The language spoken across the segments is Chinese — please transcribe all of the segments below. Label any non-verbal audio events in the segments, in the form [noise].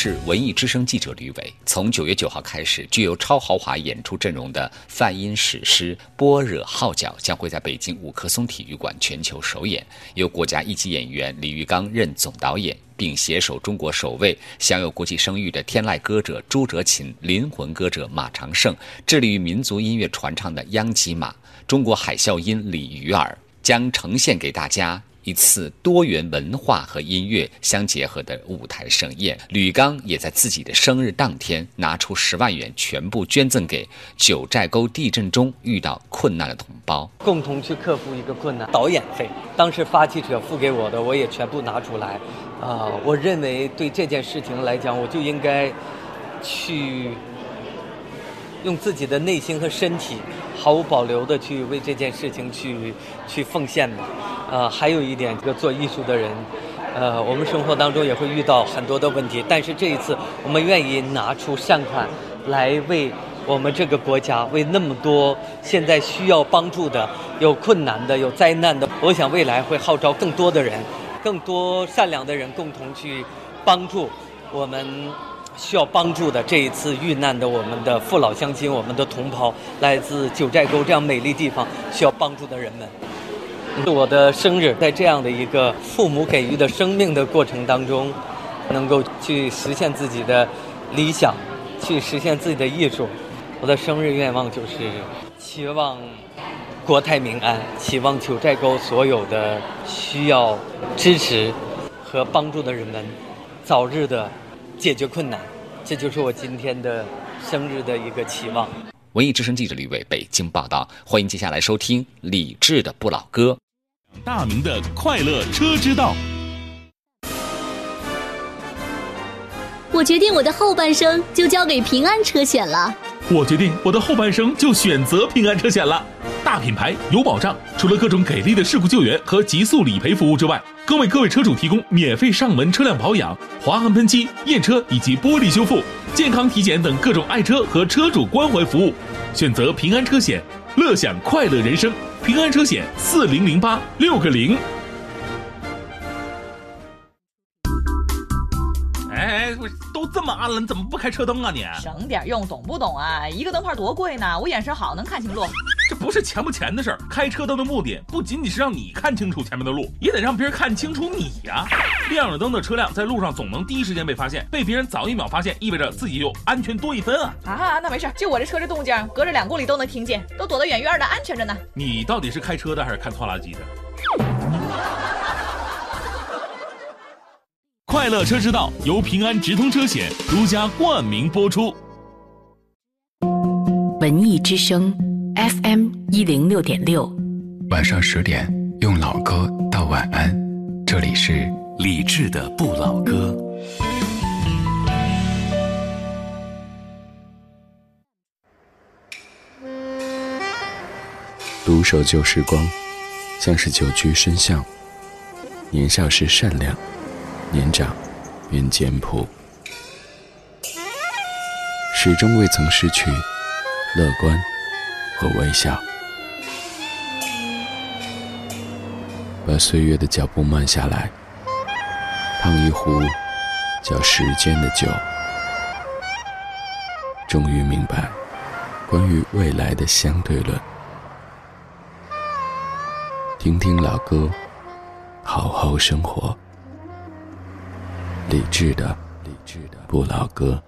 是文艺之声记者吕伟。从九月九号开始，具有超豪华演出阵容的泛音史诗《般若号角》将会在北京五棵松体育馆全球首演，由国家一级演员李玉刚任总导演，并携手中国首位享有国际声誉的天籁歌者朱哲琴、灵魂歌者马长胜，致力于民族音乐传唱的央吉玛、中国海啸音李鱼儿，将呈现给大家。一次多元文化和音乐相结合的舞台盛宴，吕刚也在自己的生日当天拿出十万元，全部捐赠给九寨沟地震中遇到困难的同胞，共同去克服一个困难。导演费，当时发起者付给我的，我也全部拿出来。啊，我认为对这件事情来讲，我就应该去用自己的内心和身体，毫无保留的去为这件事情去去奉献吧。呃，还有一点，这个做艺术的人，呃，我们生活当中也会遇到很多的问题，但是这一次，我们愿意拿出善款来为我们这个国家，为那么多现在需要帮助的、有困难的、有灾难的，我想未来会号召更多的人，更多善良的人共同去帮助我们需要帮助的这一次遇难的我们的父老乡亲、我们的同胞，来自九寨沟这样美丽地方需要帮助的人们。是我的生日，在这样的一个父母给予的生命的过程当中，能够去实现自己的理想，去实现自己的艺术。我的生日愿望就是期望国泰民安，期望九寨沟所有的需要支持和帮助的人们早日的解决困难。这就是我今天的生日的一个期望。文艺之声记者吕伟北京报道，欢迎接下来收听李志的不老歌。大明的快乐车之道。我决定我的后半生就交给平安车险了。我决定我的后半生就选择平安车险了。大品牌有保障，除了各种给力的事故救援和极速理赔服务之外，更为各位车主提供免费上门车辆保养、划痕喷漆、验车以及玻璃修复、健康体检等各种爱车和车主关怀服务。选择平安车险，乐享快乐人生。平安车险四零零八六个零。都这么暗了，你怎么不开车灯啊你？省点用，懂不懂啊？一个灯泡多贵呢，我眼神好，能看清路。这不是钱不钱的事儿，开车灯的目的不仅仅是让你看清楚前面的路，也得让别人看清楚你呀。亮着灯的车辆在路上总能第一时间被发现，被别人早一秒发现，意味着自己就安全多一分啊！啊，那没事，就我这车这动静，隔着两公里都能听见，都躲得远远的，安全着呢。你到底是开车的还是看拖拉机的？快乐车之道由平安直通车险独家冠名播出。文艺之声 FM 一零六点六，晚上十点用老歌道晚安，这里是李志的不老歌。独守旧时光，像是久居深巷。年少时善良，年长愿简朴，始终未曾失去乐观和微笑。把岁月的脚步慢下来，烫一壶叫时间的酒，终于明白关于未来的相对论。听听老歌，好好生活。理智的，理智的不老歌，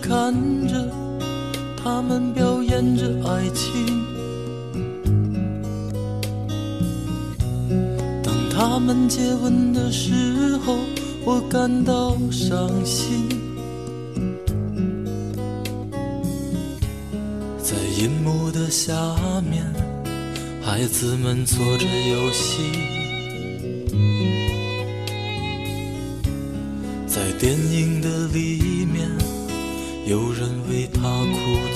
看着他们表演着爱情，当他们接吻的时候，我感到伤心。在银幕的下面，孩子们做着游戏。在电影的里面，有人为他哭。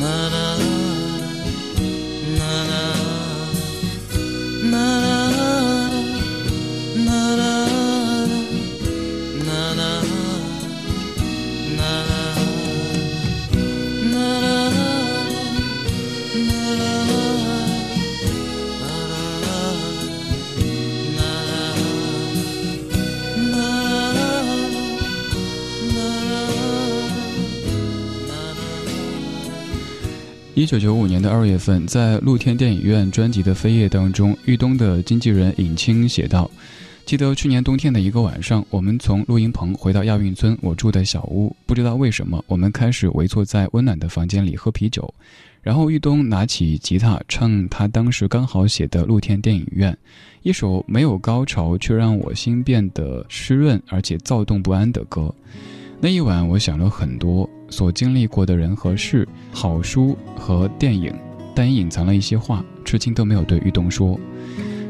啦啦啦九九五年的二月份，在露天电影院专辑的扉页当中，玉东的经纪人尹清写道：“记得去年冬天的一个晚上，我们从录音棚回到亚运村我住的小屋，不知道为什么，我们开始围坐在温暖的房间里喝啤酒。然后玉东拿起吉他唱他当时刚好写的《露天电影院》，一首没有高潮却让我心变得湿润而且躁动不安的歌。那一晚，我想了很多。”所经历过的人和事，好书和电影，但也隐藏了一些话，至今都没有对玉东说。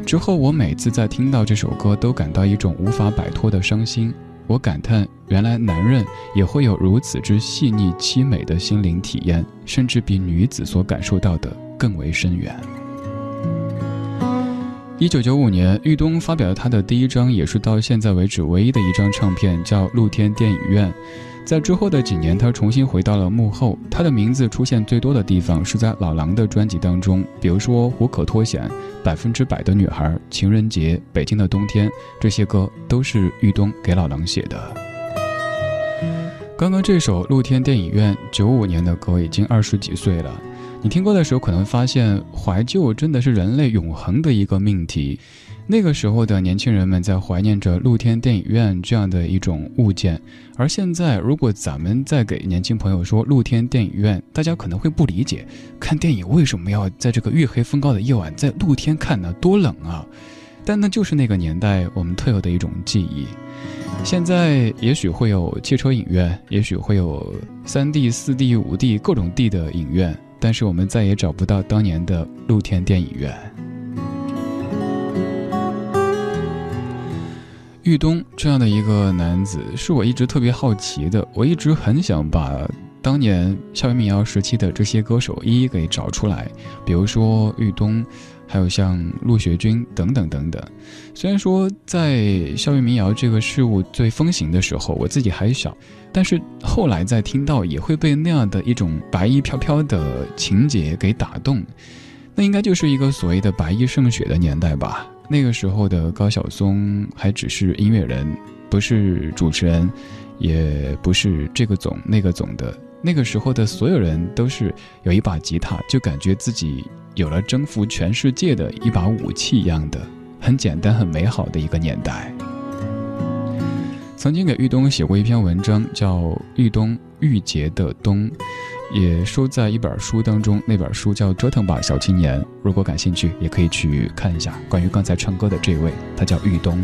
之后，我每次在听到这首歌，都感到一种无法摆脱的伤心。我感叹，原来男人也会有如此之细腻凄美的心灵体验，甚至比女子所感受到的更为深远。一九九五年，玉东发表了他的第一张，也是到现在为止唯一的一张唱片，叫《露天电影院》。在之后的几年，他重新回到了幕后。他的名字出现最多的地方是在老狼的专辑当中，比如说《无可脱险》《百分之百的女孩》《情人节》《北京的冬天》，这些歌都是玉东给老狼写的。刚刚这首《露天电影院》九五年的歌，已经二十几岁了。你听歌的时候，可能发现怀旧真的是人类永恒的一个命题。那个时候的年轻人们在怀念着露天电影院这样的一种物件，而现在，如果咱们再给年轻朋友说露天电影院，大家可能会不理解，看电影为什么要在这个月黑风高的夜晚在露天看呢？多冷啊！但那就是那个年代我们特有的一种记忆。现在也许会有汽车影院，也许会有三 D、四 D、五 D 各种 D 的影院，但是我们再也找不到当年的露天电影院。玉东这样的一个男子，是我一直特别好奇的。我一直很想把当年校园民谣时期的这些歌手一一给找出来，比如说玉东，还有像陆学军等等等等。虽然说在校园民谣这个事物最风行的时候，我自己还小，但是后来在听到也会被那样的一种白衣飘飘的情节给打动。那应该就是一个所谓的白衣胜雪的年代吧。那个时候的高晓松还只是音乐人，不是主持人，也不是这个总那个总的。那个时候的所有人都是有一把吉他，就感觉自己有了征服全世界的一把武器一样的，很简单、很美好的一个年代。曾经给玉东写过一篇文章，叫《玉东玉洁的冬》，也收在一本书当中。那本书叫《折腾吧，小青年》。如果感兴趣，也可以去看一下。关于刚才唱歌的这位，他叫玉东。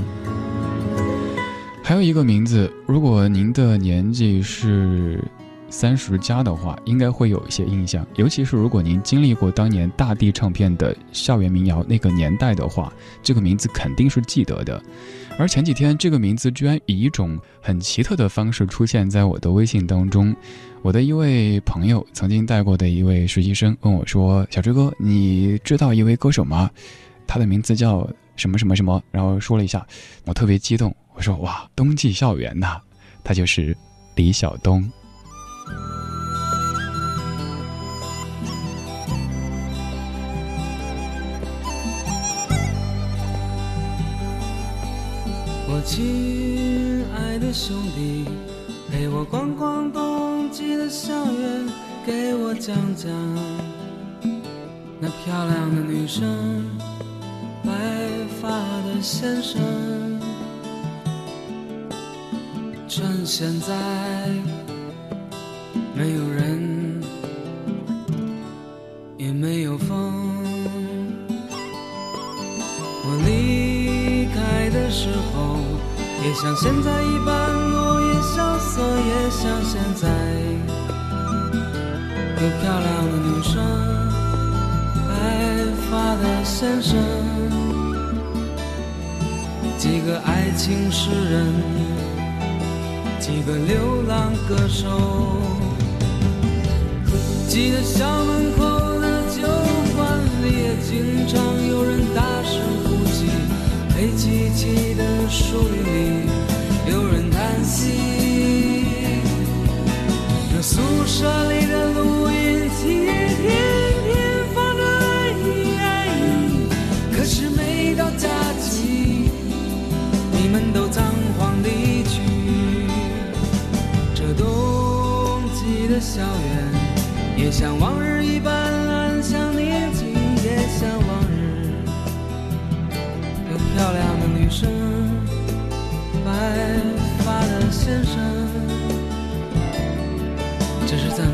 还有一个名字，如果您的年纪是。三十加的话，应该会有一些印象，尤其是如果您经历过当年大地唱片的校园民谣那个年代的话，这个名字肯定是记得的。而前几天，这个名字居然以一种很奇特的方式出现在我的微信当中。我的一位朋友，曾经带过的一位实习生问我说：“小追哥，你知道一位歌手吗？他的名字叫什么什么什么？”然后说了一下，我特别激动，我说：“哇，冬季校园呐，他就是李晓东。”我亲爱的兄弟，陪我逛逛冬季的校园，给我讲讲那漂亮的女生，白发的先生。趁现在没有人，也没有风，我离开的时候。也像现在一般萧瑟，也像现在有漂亮的女生，白发的先生，几个爱情诗人，几个流浪歌手，记得校门口的酒馆里也经常有人大声哭泣。黑漆漆的树林里，有人叹息。这宿舍里的录音机天天放着爱你爱你，可是每到假期，你们都仓皇离去。这冬季的校园，也像往日一般安详宁静，也像往日，更。漂亮，先生，这是在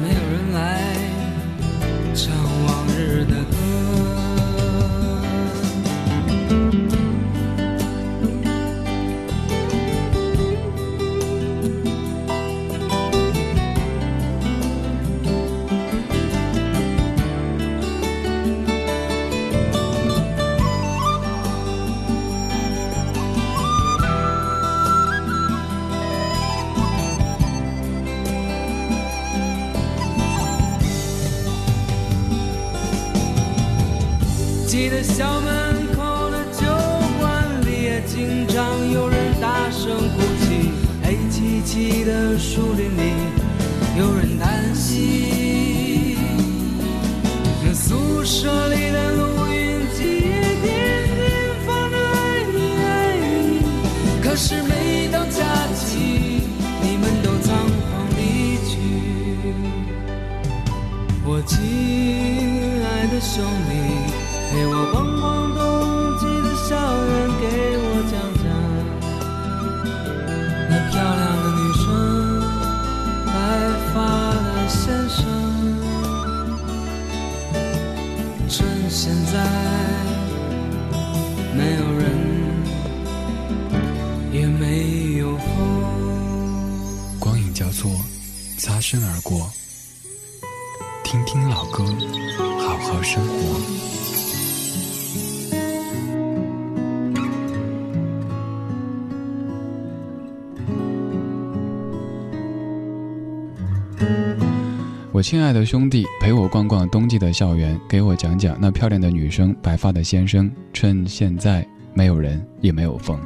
亲爱的兄弟，陪我逛逛冬季的校园，给我讲讲那漂亮的女生、白发的先生。趁现在没有人，也没有风。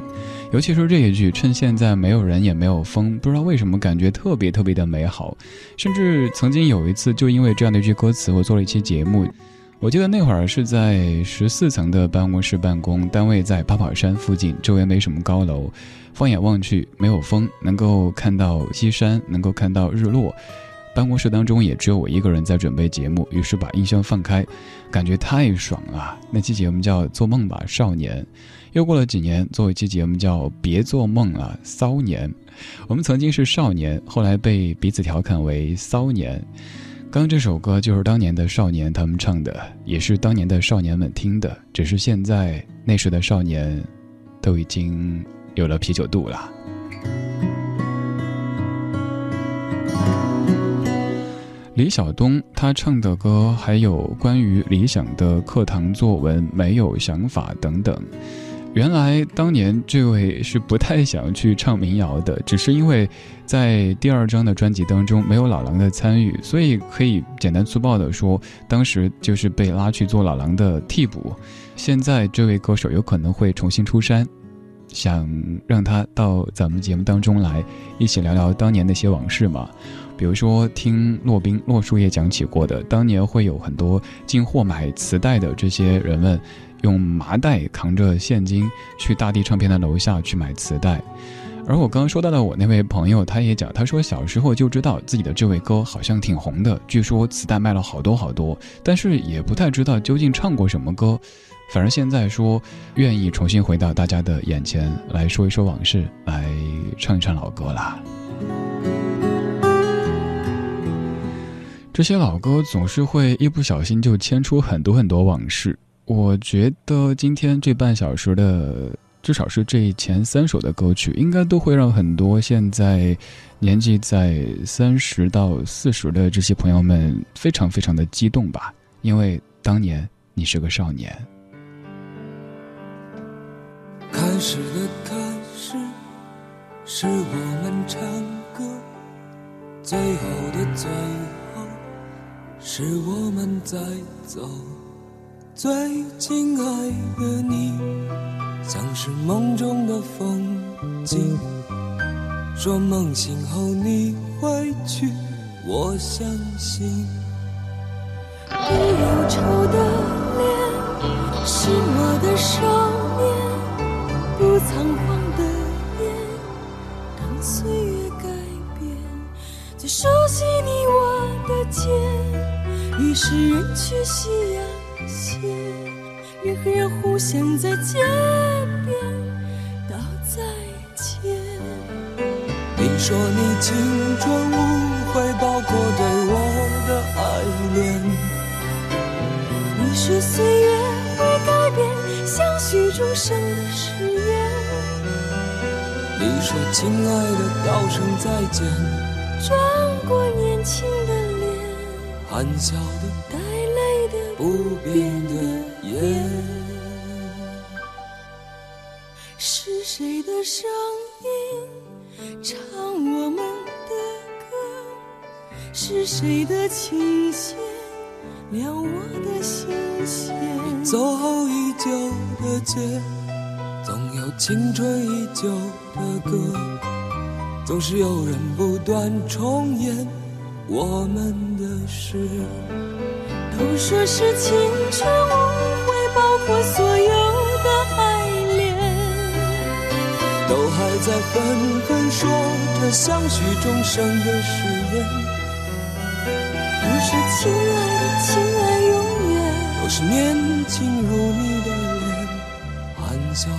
尤其是这一句“趁现在没有人也没有风”，不知道为什么感觉特别特别的美好。甚至曾经有一次，就因为这样的一句歌词，我做了一期节目。我记得那会儿是在十四层的办公室办公，单位在八宝山附近，周围没什么高楼，放眼望去没有风，能够看到西山，能够看到日落。办公室当中也只有我一个人在准备节目，于是把音箱放开，感觉太爽了。那期节目叫《做梦吧，少年》。又过了几年，做一期节目叫《别做梦了，骚年》。我们曾经是少年，后来被彼此调侃为骚年。刚这首歌就是当年的少年他们唱的，也是当年的少年们听的。只是现在那时的少年，都已经有了啤酒肚了。李晓东他唱的歌还有关于理想的课堂作文、没有想法等等。原来当年这位是不太想去唱民谣的，只是因为在第二张的专辑当中没有老狼的参与，所以可以简单粗暴的说，当时就是被拉去做老狼的替补。现在这位歌手有可能会重新出山，想让他到咱们节目当中来，一起聊聊当年那些往事嘛。比如说，听骆宾、骆树叶讲起过的，当年会有很多进货买磁带的这些人们，用麻袋扛着现金去大地唱片的楼下去买磁带。而我刚刚说到的我那位朋友，他也讲，他说小时候就知道自己的这位歌好像挺红的，据说磁带卖了好多好多，但是也不太知道究竟唱过什么歌。反而现在说愿意重新回到大家的眼前来说一说往事，来唱一唱老歌啦。这些老歌总是会一不小心就牵出很多很多往事。我觉得今天这半小时的，至少是这前三首的歌曲，应该都会让很多现在年纪在三十到四十的这些朋友们非常非常的激动吧，因为当年你是个少年。开始的开始，是我们唱歌；最后的最后。是我们在走，最亲爱的你，像是梦中的风景。说梦醒后你会去，我相信。你忧愁的脸，是我的少年，不仓皇的眼，当岁月改变，最熟悉你我的肩。于是人去夕阳斜，人和人互相在街边道再见。你说你青春无悔，包括对我的爱恋。你说岁月会改变相许终生的誓言。你说亲爱的，道声再见。转过年轻的。含笑的，带泪的，不变的眼。是谁的声音唱我们的歌？是谁的琴弦撩我的心弦？走后已久的街，总有青春依旧的歌，总是有人不断重演。我们的事，都说是青春无悔，包括所有的爱恋，都还在纷纷说着相许终生的誓言。都说亲爱的，亲爱永远，都是年轻如你的脸，含笑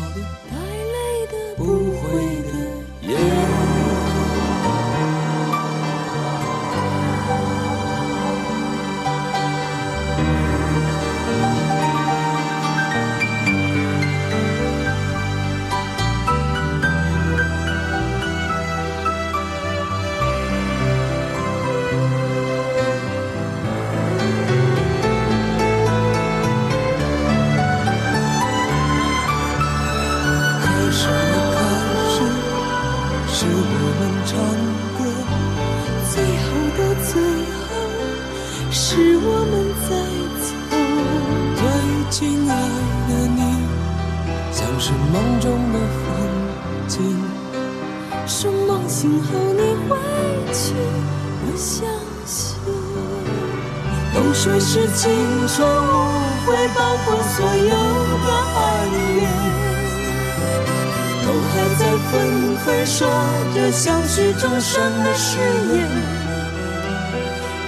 着相许终生的誓言。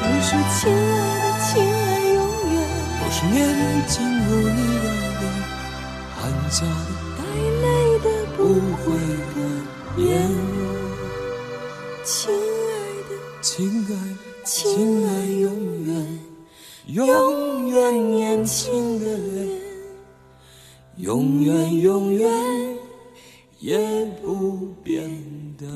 你说亲爱的，亲爱永远，都是年轻如你的脸，含下的带泪的不悔的言。亲爱的，亲爱的，亲爱永远，永远年轻的脸，永远永远也不变的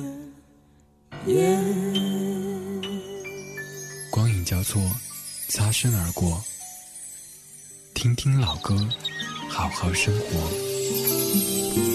光影交错，擦身而过。听听老歌，好好生活。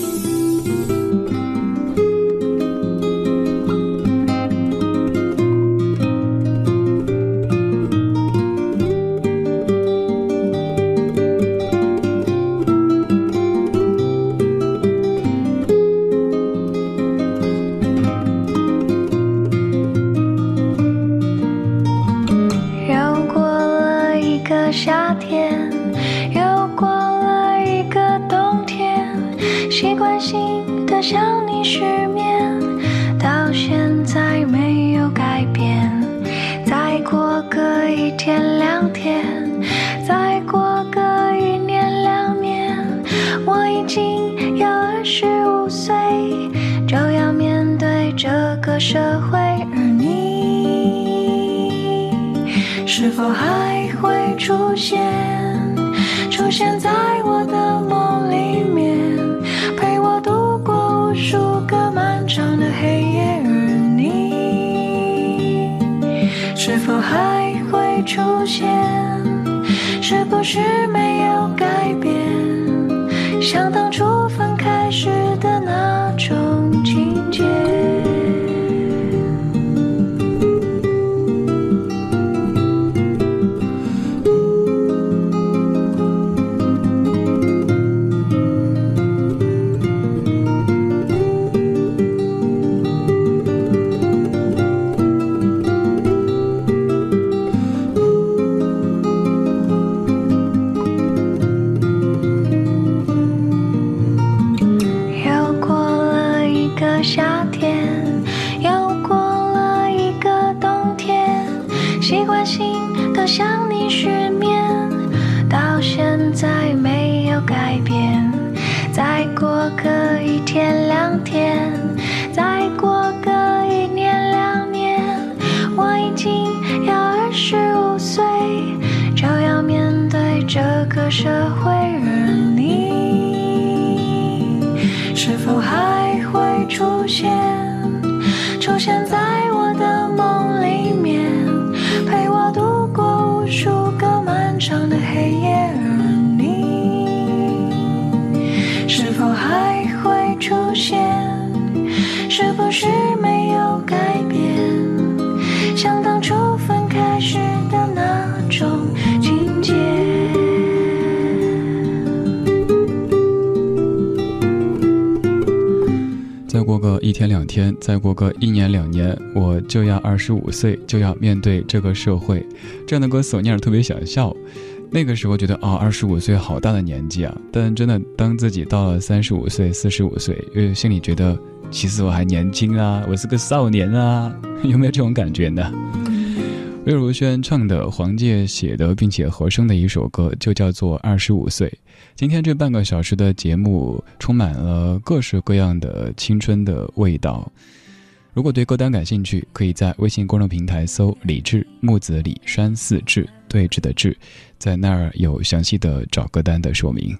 就要二十五岁，就要面对这个社会。这样的歌词我念着特别想笑。那个时候觉得啊，二十五岁好大的年纪啊！但真的，当自己到了三十五岁、四十五岁，又心里觉得，其实我还年轻啊，我是个少年啊，[laughs] 有没有这种感觉呢？魏如萱唱的，黄玠写的，并且和声的一首歌，就叫做《二十五岁》。今天这半个小时的节目，充满了各式各样的青春的味道。如果对歌单感兴趣，可以在微信公众平台搜“李志木子李山寺志对峙的志”，在那儿有详细的找歌单的说明。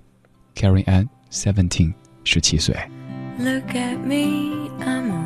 Carrie Ann Seventeen，十七岁。Look at me, I'm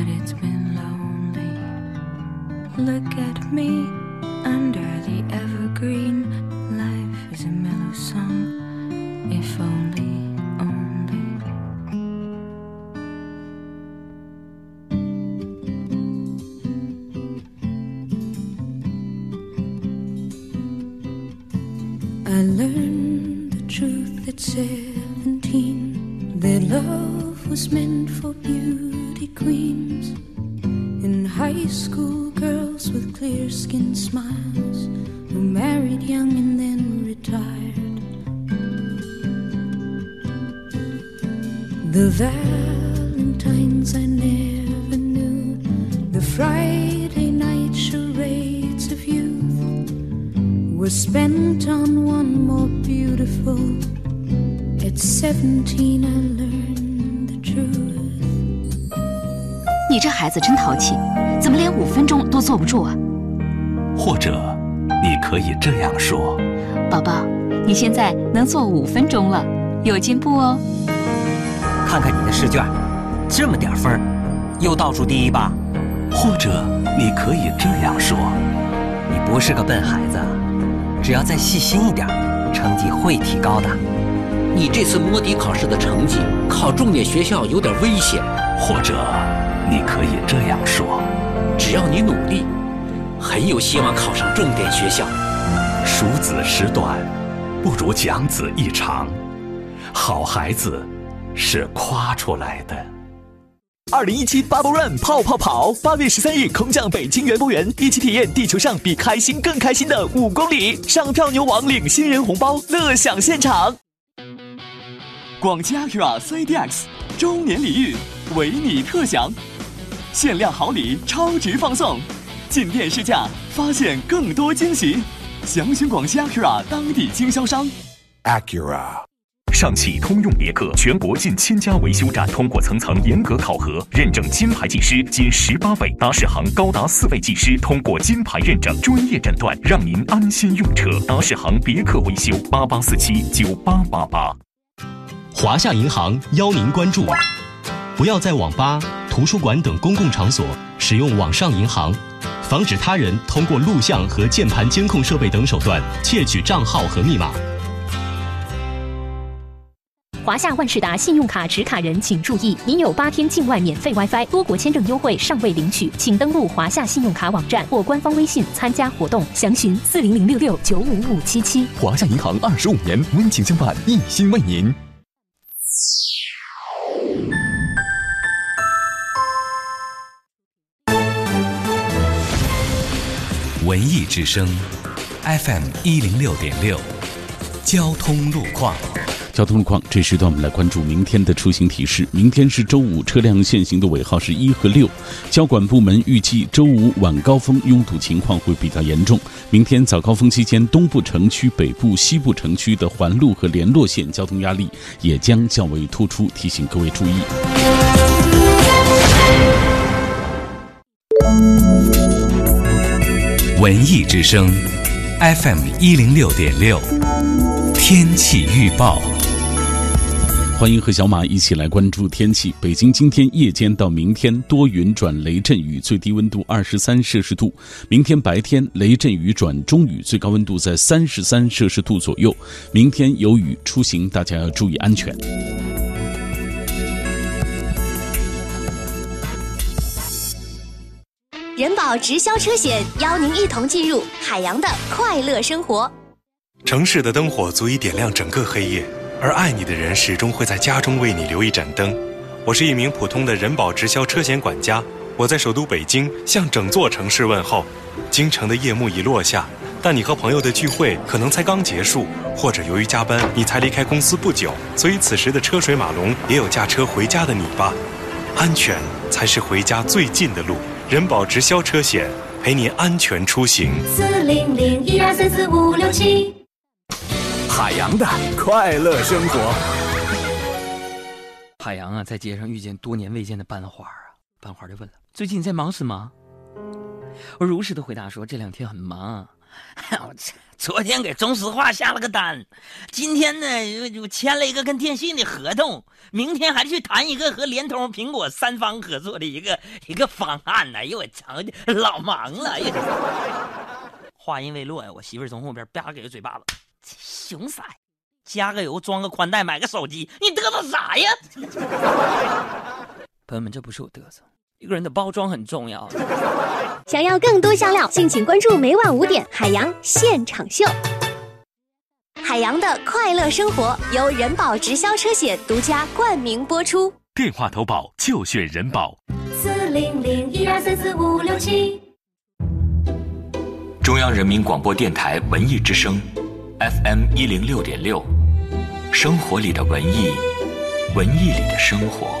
but it's been lonely. Look at me under the evergreen. Life is a mellow song, if only, 能做五分钟了，有进步哦。看看你的试卷，这么点分儿，又倒数第一吧？或者，你可以这样说：你不是个笨孩子，只要再细心一点，成绩会提高的。你这次摸底考试的成绩，考重点学校有点危险。或者，你可以这样说：只要你努力，很有希望考上重点学校。数子时短，不如讲子一场。好孩子是夸出来的。二零一七 Bubble Run 泡泡跑，八月十三日空降北京园博园，一起体验地球上比开心更开心的五公里。上票牛王领新人红包，乐享现场。广汽 Acura CDX 周年礼遇，为你特享，限量好礼超值放送，进店试驾，发现更多惊喜。详询广西 Acura 当地经销商。Acura。上汽通用别克全国近千家维修站通过层层严格考核，认证金牌技师仅十八位，达世行高达四位技师通过金牌认证，专业诊断，让您安心用车。达世行别克维修八八四七九八八八。华夏银行邀您关注：不要在网吧、图书馆等公共场所使用网上银行，防止他人通过录像和键盘监控设备等手段窃取账号和密码。华夏万事达信用卡持卡人请注意，您有八天境外免费 WiFi 多国签证优惠尚未领取，请登录华夏信用卡网站或官方微信参加活动，详询四零零六六九五五七七。华夏银行二十五年温情相伴，一心为您。文艺之声，FM 一零六点六，交通路况。交通路况，这时段我们来关注明天的出行提示。明天是周五，车辆限行的尾号是一和六。交管部门预计周五晚高峰拥堵情况会比较严重。明天早高峰期间，东部城区、北部、西部城区的环路和联络线交通压力也将较为突出，提醒各位注意。文艺之声，FM 一零六点六，天气预报。欢迎和小马一起来关注天气。北京今天夜间到明天多云转雷阵雨，最低温度二十三摄氏度。明天白天雷阵雨转中雨，最高温度在三十三摄氏度左右。明天有雨，出行大家要注意安全。人保直销车险邀您一同进入海洋的快乐生活。城市的灯火足以点亮整个黑夜。而爱你的人始终会在家中为你留一盏灯。我是一名普通的人保直销车险管家，我在首都北京向整座城市问候。京城的夜幕已落下，但你和朋友的聚会可能才刚结束，或者由于加班你才离开公司不久，所以此时的车水马龙也有驾车回家的你吧。安全才是回家最近的路。人保直销车险陪您安全出行。四零零一二三四五六七。海洋的快乐生活。海洋啊，在街上遇见多年未见的班花啊，班花就问了：“最近在忙什么？”我如实的回答说：“这两天很忙。我 [laughs] 昨天给中石化下了个单，今天呢我签了一个跟电信的合同，明天还去谈一个和联通、苹果三方合作的一个 [laughs] 一个方案呢。哎呦我操，老忙了！哎，话音未落呀，我媳妇从后边啪给个嘴巴子。熊色，加个油，装个宽带，买个手机，你嘚瑟啥呀？[laughs] 朋友们，这不是我嘚瑟，一个人的包装很重要。[laughs] 想要更多香料，敬请关注每晚五点海洋现场秀。海洋的快乐生活由人保直销车险独家冠名播出。电话投保就选人保。四零零一二三四五六七。中央人民广播电台文艺之声。FM 一零六点六，生活里的文艺，文艺里的生活。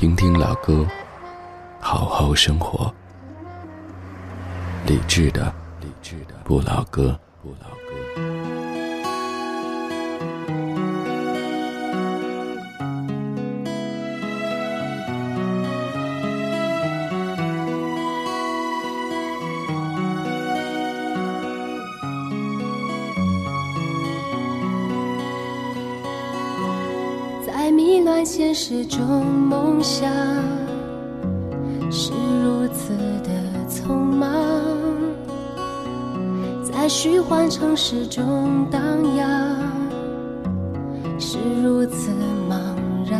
听听老歌，好好生活。理智的，理智的不老歌，不老乱现实中，梦想是如此的匆忙；在虚幻城市中荡漾，是如此茫然；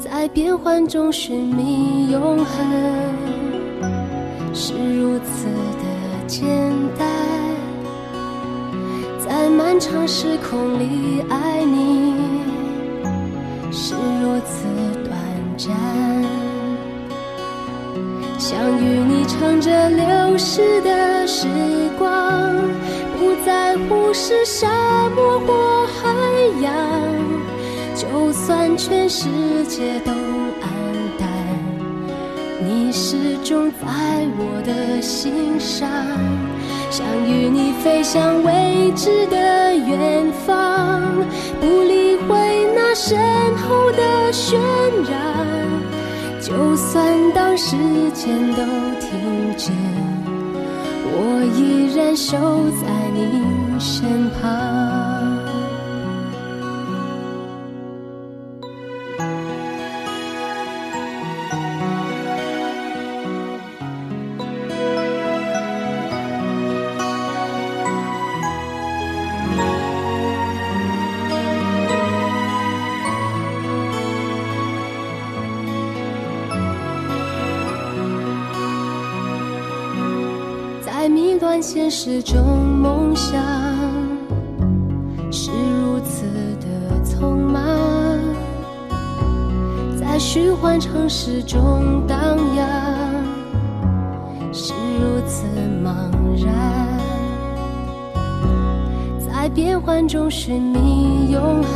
在变幻中寻觅永恒，是如此的简单。在漫长时空里爱你，如此短暂。想与你乘着流逝的时光，不在乎是沙漠或海洋，就算全世界都黯淡，你始终在我的心上。想与你飞向未知的远方，不理会那身后的喧嚷。就算当时间都停止，我依然守在你身旁。现实中梦想，是如此的匆忙，在虚幻城市中荡漾，是如此茫然，在变幻中寻觅永恒，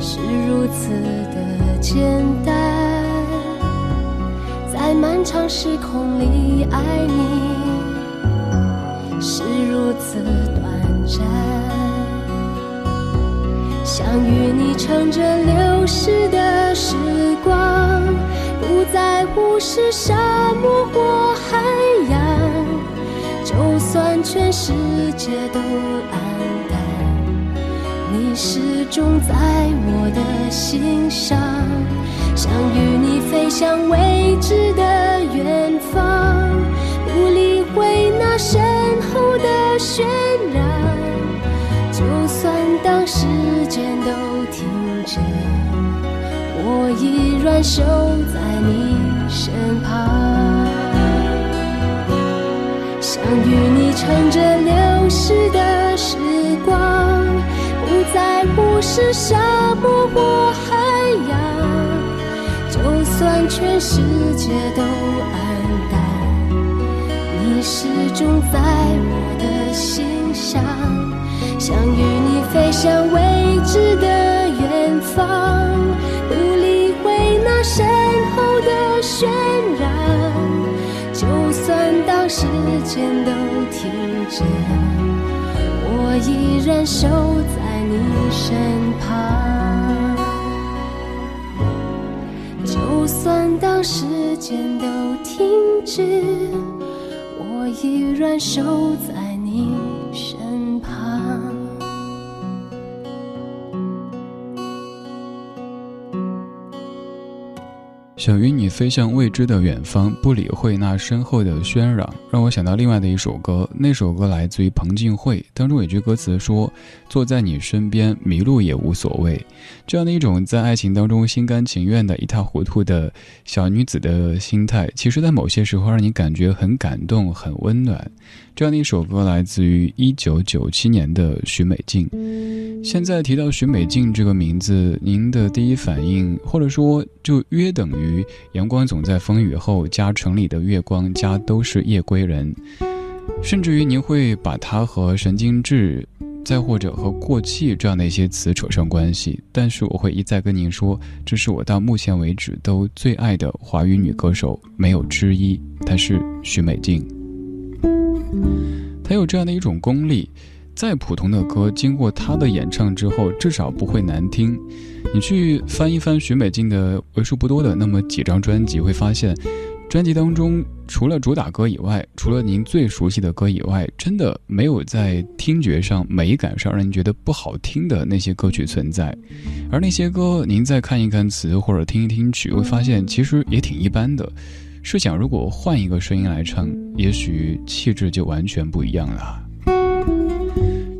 是如此的简单。在漫长时空里爱你，如此短暂。想与你乘着流逝的时光，不在乎是沙漠或海洋。就算全世界都黯淡，你始终在我的心上。想与你飞向未知的远方，不理为那身后的渲染。就算当时间都停止，我依然守在你身旁。想与你乘着流逝的时光，不在乎是沙漠或海洋。就算全世界都黯淡，你始终在我的心上。想与你飞向未知的远方，不理会那身后的喧嚷。就算当时间都停止，我依然守在你身旁。就算当时间都停止，依然守在你。想与你飞向未知的远方，不理会那身后的喧嚷，让我想到另外的一首歌。那首歌来自于彭靖惠，当中有句歌词说：“坐在你身边，迷路也无所谓。”这样的一种在爱情当中心甘情愿的一塌糊涂的小女子的心态，其实，在某些时候让你感觉很感动、很温暖。这样的一首歌来自于一九九七年的许美静。现在提到许美静这个名字，您的第一反应，或者说就约等于《阳光总在风雨后》加《城里的月光》加都是夜归人，甚至于您会把它和神经质，再或者和过气这样的一些词扯上关系。但是我会一再跟您说，这是我到目前为止都最爱的华语女歌手，没有之一。她是许美静。她有这样的一种功力，再普通的歌，经过他的演唱之后，至少不会难听。你去翻一翻许美静的为数不多的那么几张专辑，会发现，专辑当中除了主打歌以外，除了您最熟悉的歌以外，真的没有在听觉上、美感上让您觉得不好听的那些歌曲存在。而那些歌，您再看一看词或者听一听曲，会发现其实也挺一般的。试想，如果换一个声音来唱，也许气质就完全不一样了。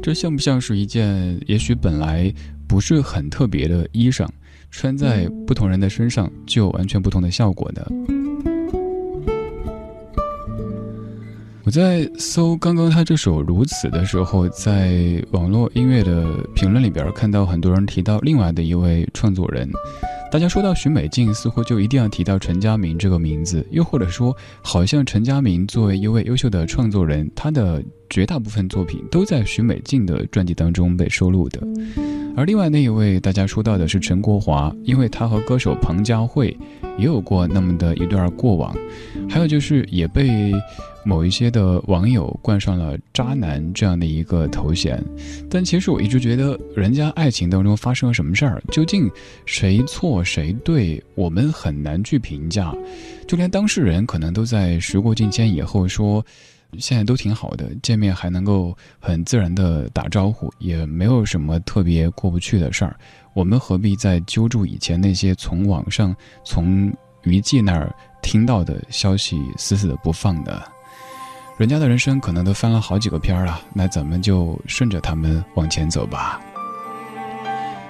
这像不像是一件也许本来不是很特别的衣裳，穿在不同人的身上就有完全不同的效果呢？我在搜刚刚他这首《如此》的时候，在网络音乐的评论里边看到很多人提到另外的一位创作人。大家说到许美静，似乎就一定要提到陈佳明这个名字，又或者说，好像陈佳明作为一位优秀的创作人，他的绝大部分作品都在许美静的传记当中被收录的。而另外那一位大家说到的是陈国华，因为他和歌手彭佳慧也有过那么的一段过往，还有就是也被。某一些的网友冠上了“渣男”这样的一个头衔，但其实我一直觉得，人家爱情当中发生了什么事儿，究竟谁错谁对，我们很难去评价。就连当事人可能都在时过境迁以后说，现在都挺好的，见面还能够很自然的打招呼，也没有什么特别过不去的事儿。我们何必再揪住以前那些从网上、从娱记那儿听到的消息死死的不放呢？人家的人生可能都翻了好几个篇了，那咱们就顺着他们往前走吧。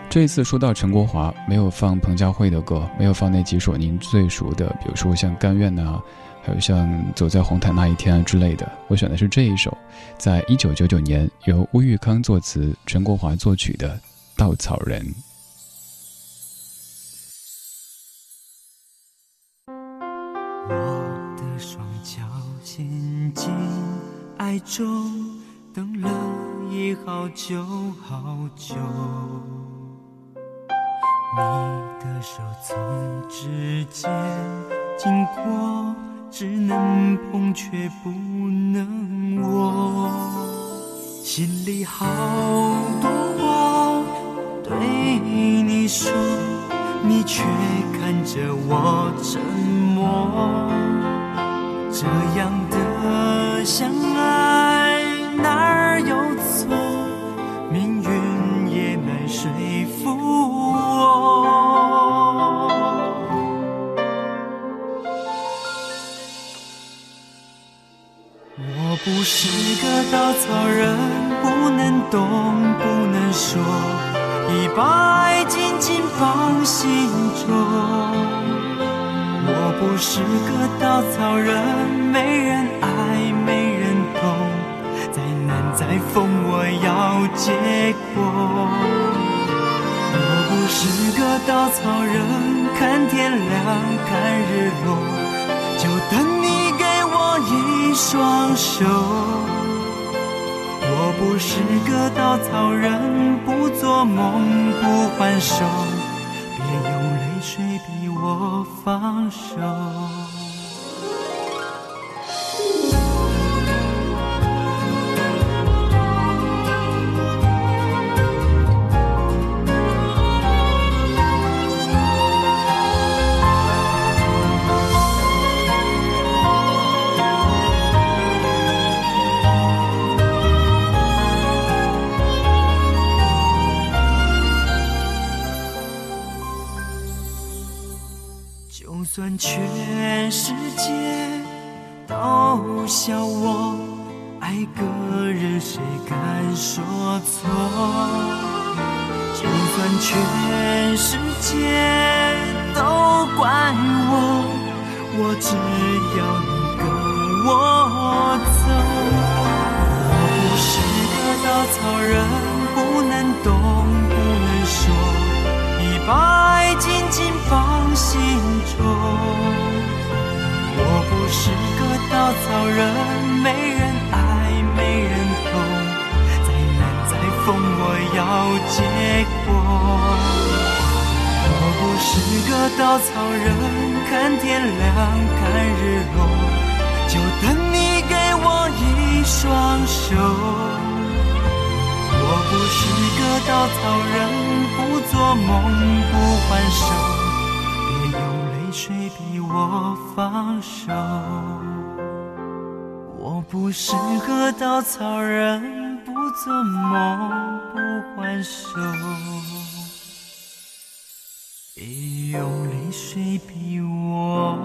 这一次说到陈国华，没有放彭佳慧的歌，没有放那几首您最熟的，比如说像《甘愿》呐，还有像《走在红毯那一天》啊之类的。我选的是这一首，在一九九九年由乌玉康作词、陈国华作曲的《稻草人》。爱中，等了也好久好久。你的手从指尖经过，只能碰却不能握。心里好多话对你说，你却看着我沉默。这样的相爱哪儿有错？命运也难说服我。我不是个稻草人，不能动，不能说，已把爱紧紧放心中。我不是个稻草人，没人爱，再疯，我要结果。我不是个稻草人，看天亮，看日落，就等你给我一双手。我不是个稻草人，不做梦，不还手，别用泪水逼我放手。算全世界都笑我爱个人，谁敢说错？就算全世界都怪我，我只要你跟我走。我不是个稻草人，不能动，不能说，把爱紧紧放心中。我不是个稻草人，没人爱，没人懂，再难再疯，我要结果。我不是个稻草人，看天亮，看日落，就等你给我一双手。我不是个稻草人，不做梦，不还手，别用泪水逼我放手。我不是个稻草人，不做梦，不还手，别用泪水逼我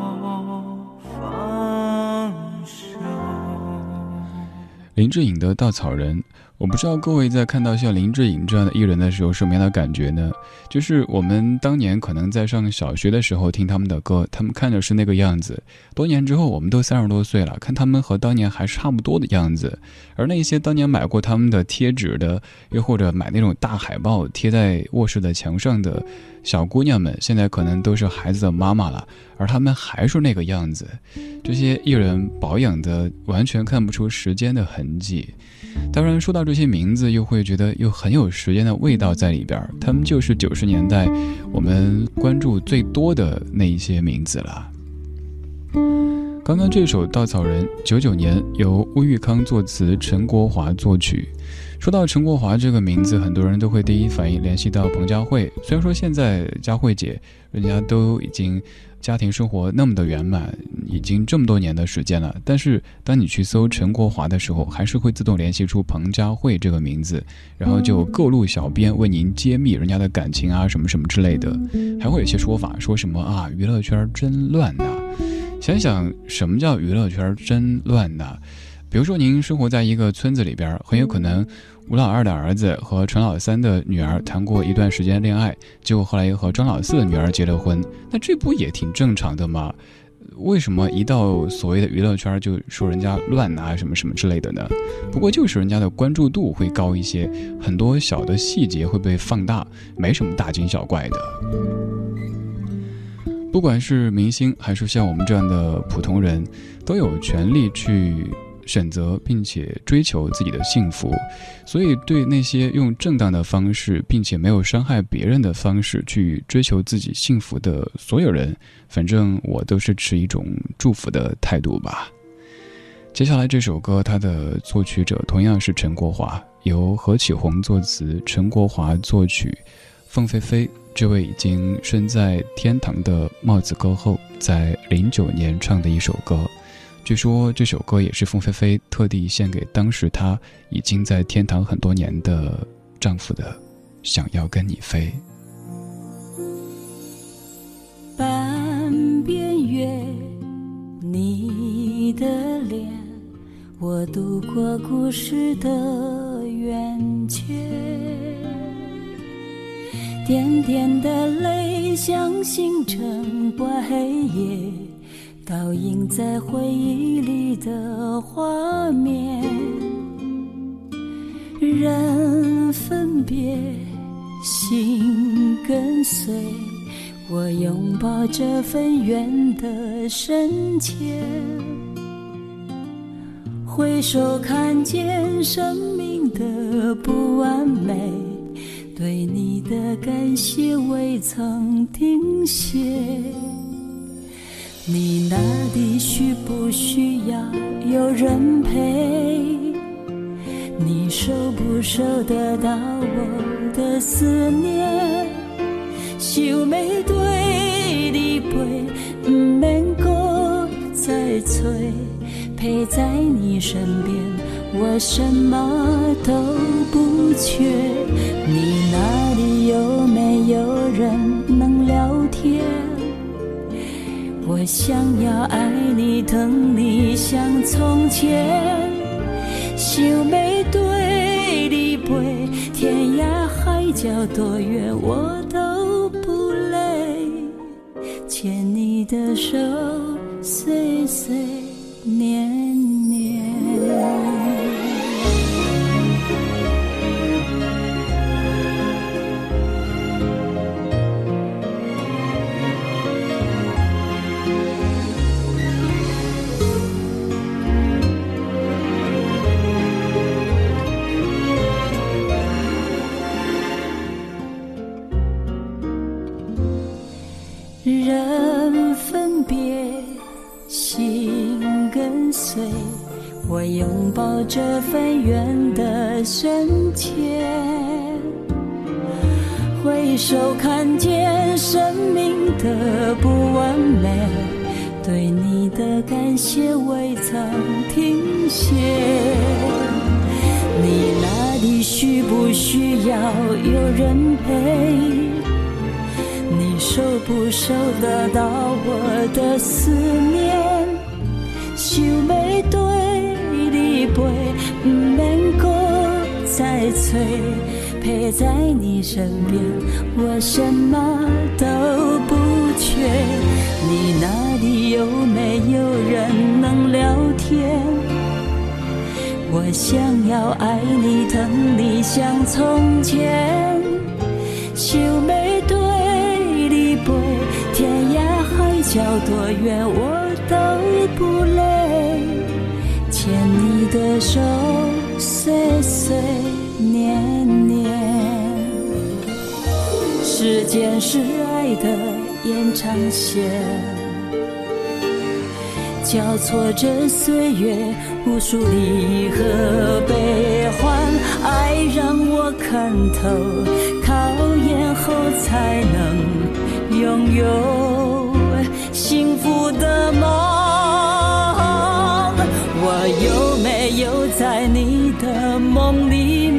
放手。林志颖的《稻草人》，我不知道各位在看到像林志颖这样的艺人的时候，什么样的感觉呢？就是我们当年可能在上小学的时候听他们的歌，他们看着是那个样子；多年之后，我们都三十多岁了，看他们和当年还是差不多的样子。而那些当年买过他们的贴纸的，又或者买那种大海报贴在卧室的墙上的小姑娘们，现在可能都是孩子的妈妈了，而他们还是那个样子。这些艺人保养的完全看不出时间的痕迹。当然，说到这些名字，又会觉得又很有时间的味道在里边儿。他们就是九十年代我们关注最多的那一些名字了。刚刚这首《稻草人》，九九年由乌玉康作词，陈国华作曲。说到陈国华这个名字，很多人都会第一反应联系到彭佳慧。虽然说现在佳慧姐人家都已经家庭生活那么的圆满，已经这么多年的时间了，但是当你去搜陈国华的时候，还是会自动联系出彭佳慧这个名字，然后就有各路小编为您揭秘人家的感情啊什么什么之类的，还会有一些说法，说什么啊娱乐圈真乱呐。想想什么叫娱乐圈真乱呐？比如说，您生活在一个村子里边，很有可能吴老二的儿子和陈老三的女儿谈过一段时间恋爱，结果后来又和张老四的女儿结了婚，那这不也挺正常的吗？为什么一到所谓的娱乐圈就说人家乱啊什么什么之类的呢？不过就是人家的关注度会高一些，很多小的细节会被放大，没什么大惊小怪的。不管是明星还是像我们这样的普通人，都有权利去。选择并且追求自己的幸福，所以对那些用正当的方式并且没有伤害别人的方式去追求自己幸福的所有人，反正我都是持一种祝福的态度吧。接下来这首歌，它的作曲者同样是陈国华，由何启宏作词，陈国华作曲，凤飞飞这位已经身在天堂的帽子歌后，在零九年唱的一首歌。据说这首歌也是凤飞飞特地献给当时她已经在天堂很多年的丈夫的，想要跟你飞。半边月，你的脸，我度过故事的圆缺，点点的泪像星辰挂黑夜。倒映在回忆里的画面，人分别，心跟随，我拥抱这份缘的深切。回首看见生命的不完美，对你的感谢未曾停歇。你那里需不需要有人陪？你收不收得到我的思念？想要对你陪，不免搁再催，陪在你身边，我什么都不缺。你那里有没有人能聊天？我想要爱你，疼你像从前，想要对你陪，天涯海角多远我都不累，牵你的手，岁岁年。我拥抱这份缘的深切，回首看见生命的不完美，对你的感谢未曾停歇。你那里需不需要有人陪？你收不收得到我的思念？想要再催，陪在你身边，我什么都不缺。你那里有没有人能聊天？我想要爱你，疼你像从前。想要对你陪，天涯海角多远我都不累。牵你的手，岁岁时间是爱的延长线，交错着岁月，无数离合悲欢。爱让我看透，考验后才能拥有幸福的梦。我有没有在你的梦里？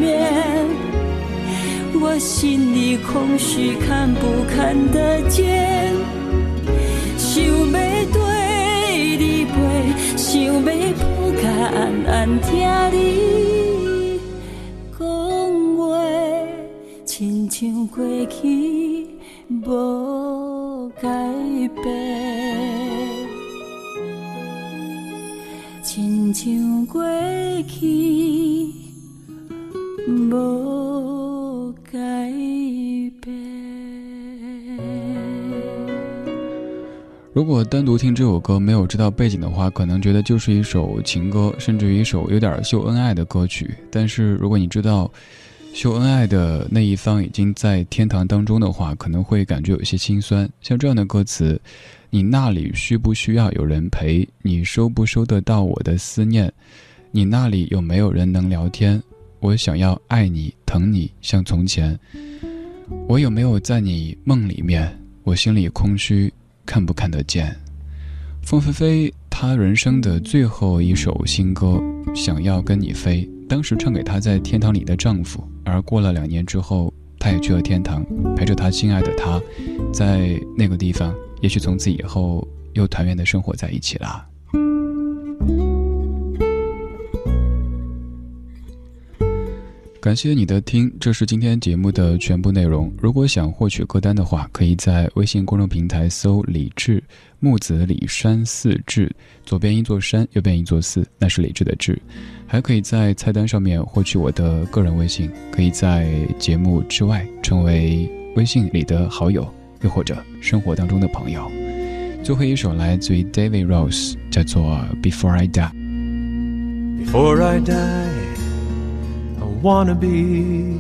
我心里空虚，看不看得见？想要对你陪，想要不敢安安听你讲话，亲像过去无改变。亲像过去无如果单独听这首歌没有知道背景的话，可能觉得就是一首情歌，甚至于一首有点秀恩爱的歌曲。但是如果你知道秀恩爱的那一方已经在天堂当中的话，可能会感觉有些心酸。像这样的歌词：“你那里需不需要有人陪？你收不收得到我的思念？你那里有没有人能聊天？我想要爱你，疼你，像从前。我有没有在你梦里面？我心里空虚。”看不看得见？凤飞飞，她人生的最后一首新歌《想要跟你飞》，当时唱给她在天堂里的丈夫。而过了两年之后，她也去了天堂，陪着她心爱的他，在那个地方，也许从此以后又团圆的生活在一起啦。感谢你的听，这是今天节目的全部内容。如果想获取歌单的话，可以在微信公众平台搜“李志木子李山寺志”，左边一座山，右边一座寺，那是李志的志。还可以在菜单上面获取我的个人微信，可以在节目之外成为微信里的好友，又或者生活当中的朋友。最后一首来自于 David Rose，叫做《Before I Die》。Before I die. Wanna be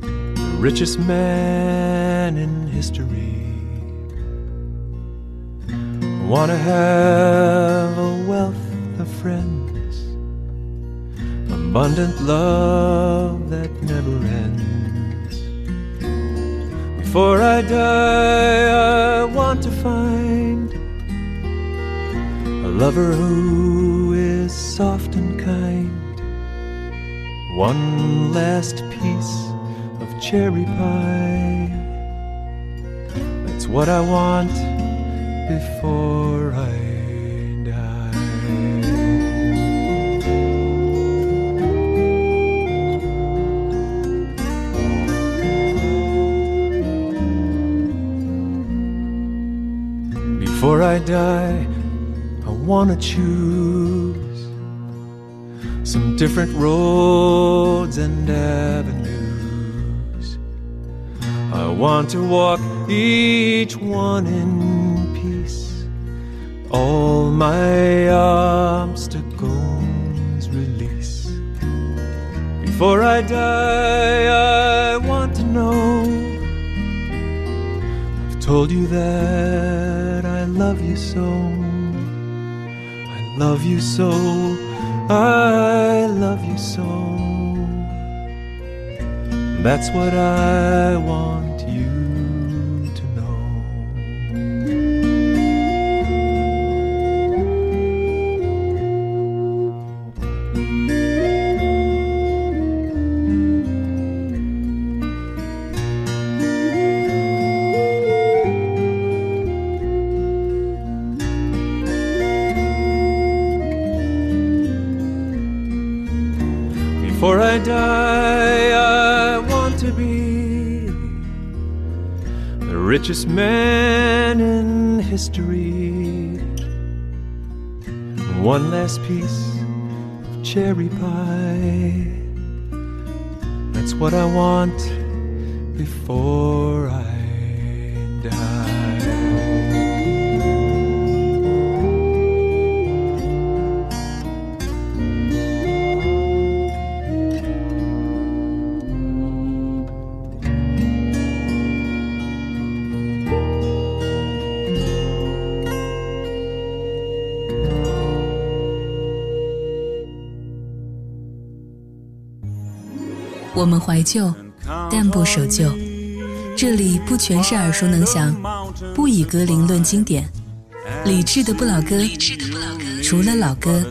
the richest man in history. I wanna have a wealth of friends, abundant love that never ends. Before I die, I want to find a lover who is soft and kind one last piece of cherry pie. That's what I want before I die. Before I die, I wanna choose some different roads and avenues. I want to walk each one in peace, all my obstacles release. Before I die, I want to know. I've told you that I love you so. I love you so I love you so. That's what I want richest man in history. One last piece of cherry pie. That's what I want before 我们怀旧，但不守旧。这里不全是耳熟能详，不以歌龄论经典。理智的不老歌，除了老歌，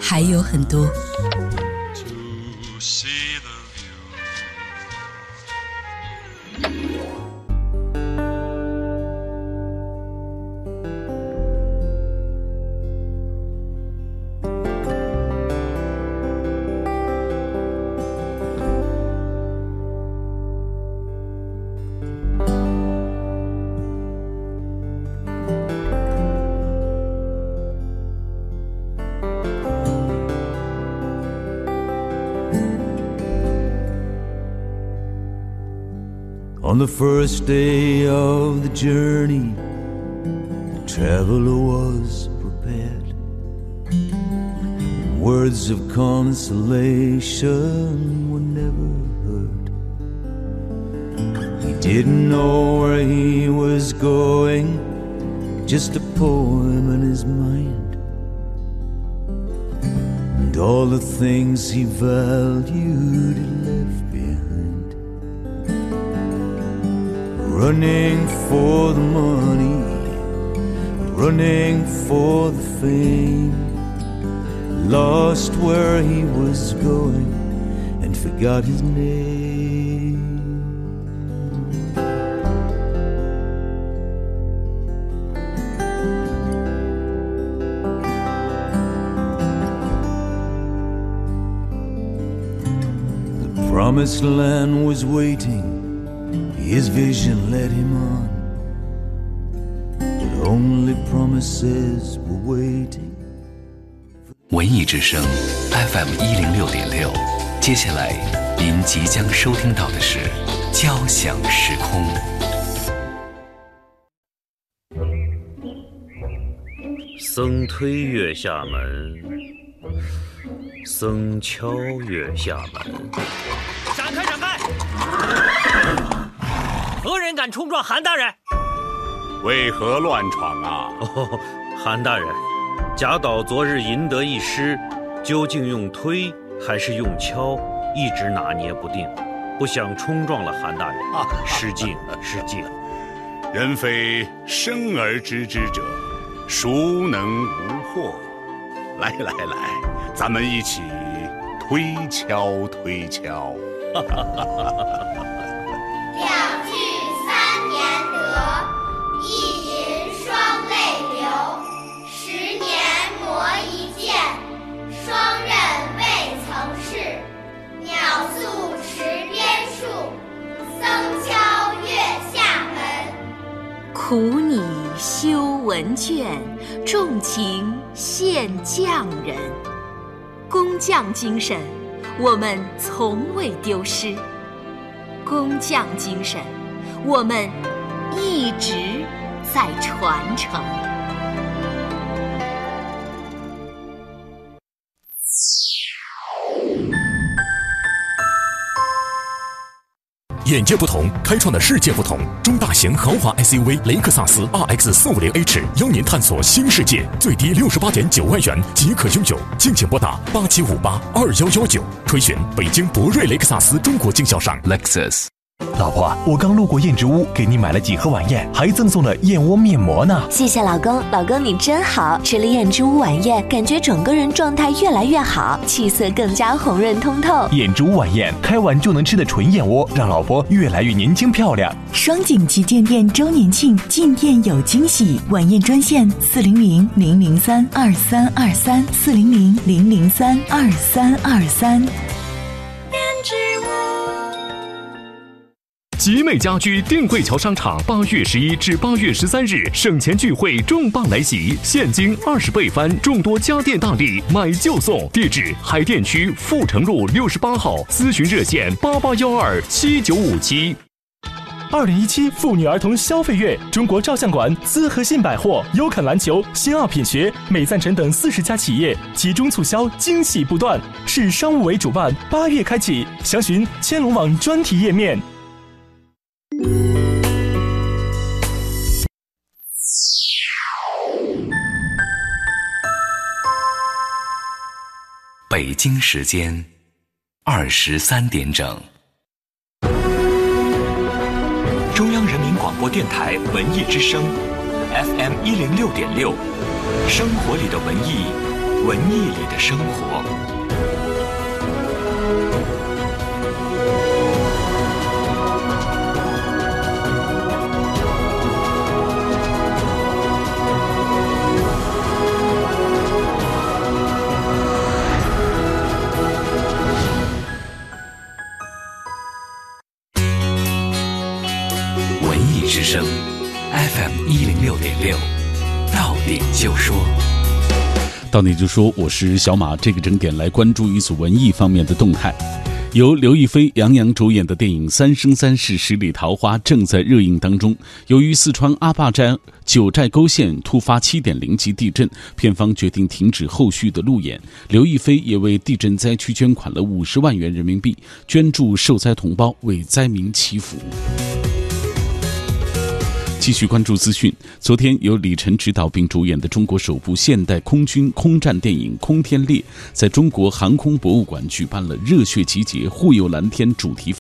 还有很多。On the first day of the journey, the traveler was prepared. Words of consolation were never heard. He didn't know where he was going, just a poem in his mind. And all the things he valued Running for the money, running for the fame. Lost where he was going and forgot his name. The promised land was waiting, his vision led him on. But only promises were waiting. 文艺之声 FM 一零六点六，接下来您即将收听到的是《交响时空》。僧推月下门，僧敲月下门。敢冲撞韩大人？为何乱闯啊？韩大人，贾岛昨日赢得一诗，究竟用推还是用敲，一直拿捏不定，不想冲撞了韩大人。失敬，失敬。人非生而知之者，孰能无惑？来来来，咱们一起推敲推敲。哈哈哈哈哈苦你修文卷，重情献匠人。工匠精神，我们从未丢失。工匠精神，我们一直在传承。眼界不同，开创的世界不同。中大型豪华 SUV 雷克萨斯 RX 四五零 H 邀您探索新世界，最低六十八点九万元即可拥有，敬请拨打八七五八二幺幺九，垂询北京博瑞雷克萨斯中国经销商 Lexus。老婆，我刚路过燕之屋，给你买了几盒晚宴，还赠送了燕窝面膜呢。谢谢老公，老公你真好。吃了燕之屋晚宴，感觉整个人状态越来越好，气色更加红润通透。燕之屋晚宴，开碗就能吃的纯燕窝，让老婆越来越年轻漂亮。双井旗舰店周年庆，进店有惊喜，晚宴专线四零零零零三二三二三四零零零零三二三二三。燕之屋。集美家居定慧桥商场八月十一至八月十三日省钱聚会重磅来袭，现金二十倍翻，众多家电大礼，买就送。地址：海淀区阜成路六十八号，咨询热线八八幺二七九五七。二零一七妇女儿童消费月，中国照相馆、资和信百货、优肯篮球、新奥品学、美赞臣等四十家企业集中促销，惊喜不断。市商务委主办，八月开启，详询千龙网专题页面。北京时间二十三点整。中央人民广播电台文艺之声，FM 一零六点六，生活里的文艺，文艺里的生活。之声，FM 一零六点六，到点就说。到点就说，我是小马。这个整点来关注一组文艺方面的动态。由刘亦菲、杨洋主演的电影《三生三世十里桃花》正在热映当中。由于四川阿坝寨九寨沟县突发7.0级地震，片方决定停止后续的路演。刘亦菲也为地震灾区捐款了五十万元人民币，捐助受灾同胞，为灾民祈福。继续关注资讯。昨天，由李晨执导并主演的中国首部现代空军空战电影《空天猎》在中国航空博物馆举办了“热血集结，护佑蓝天”主题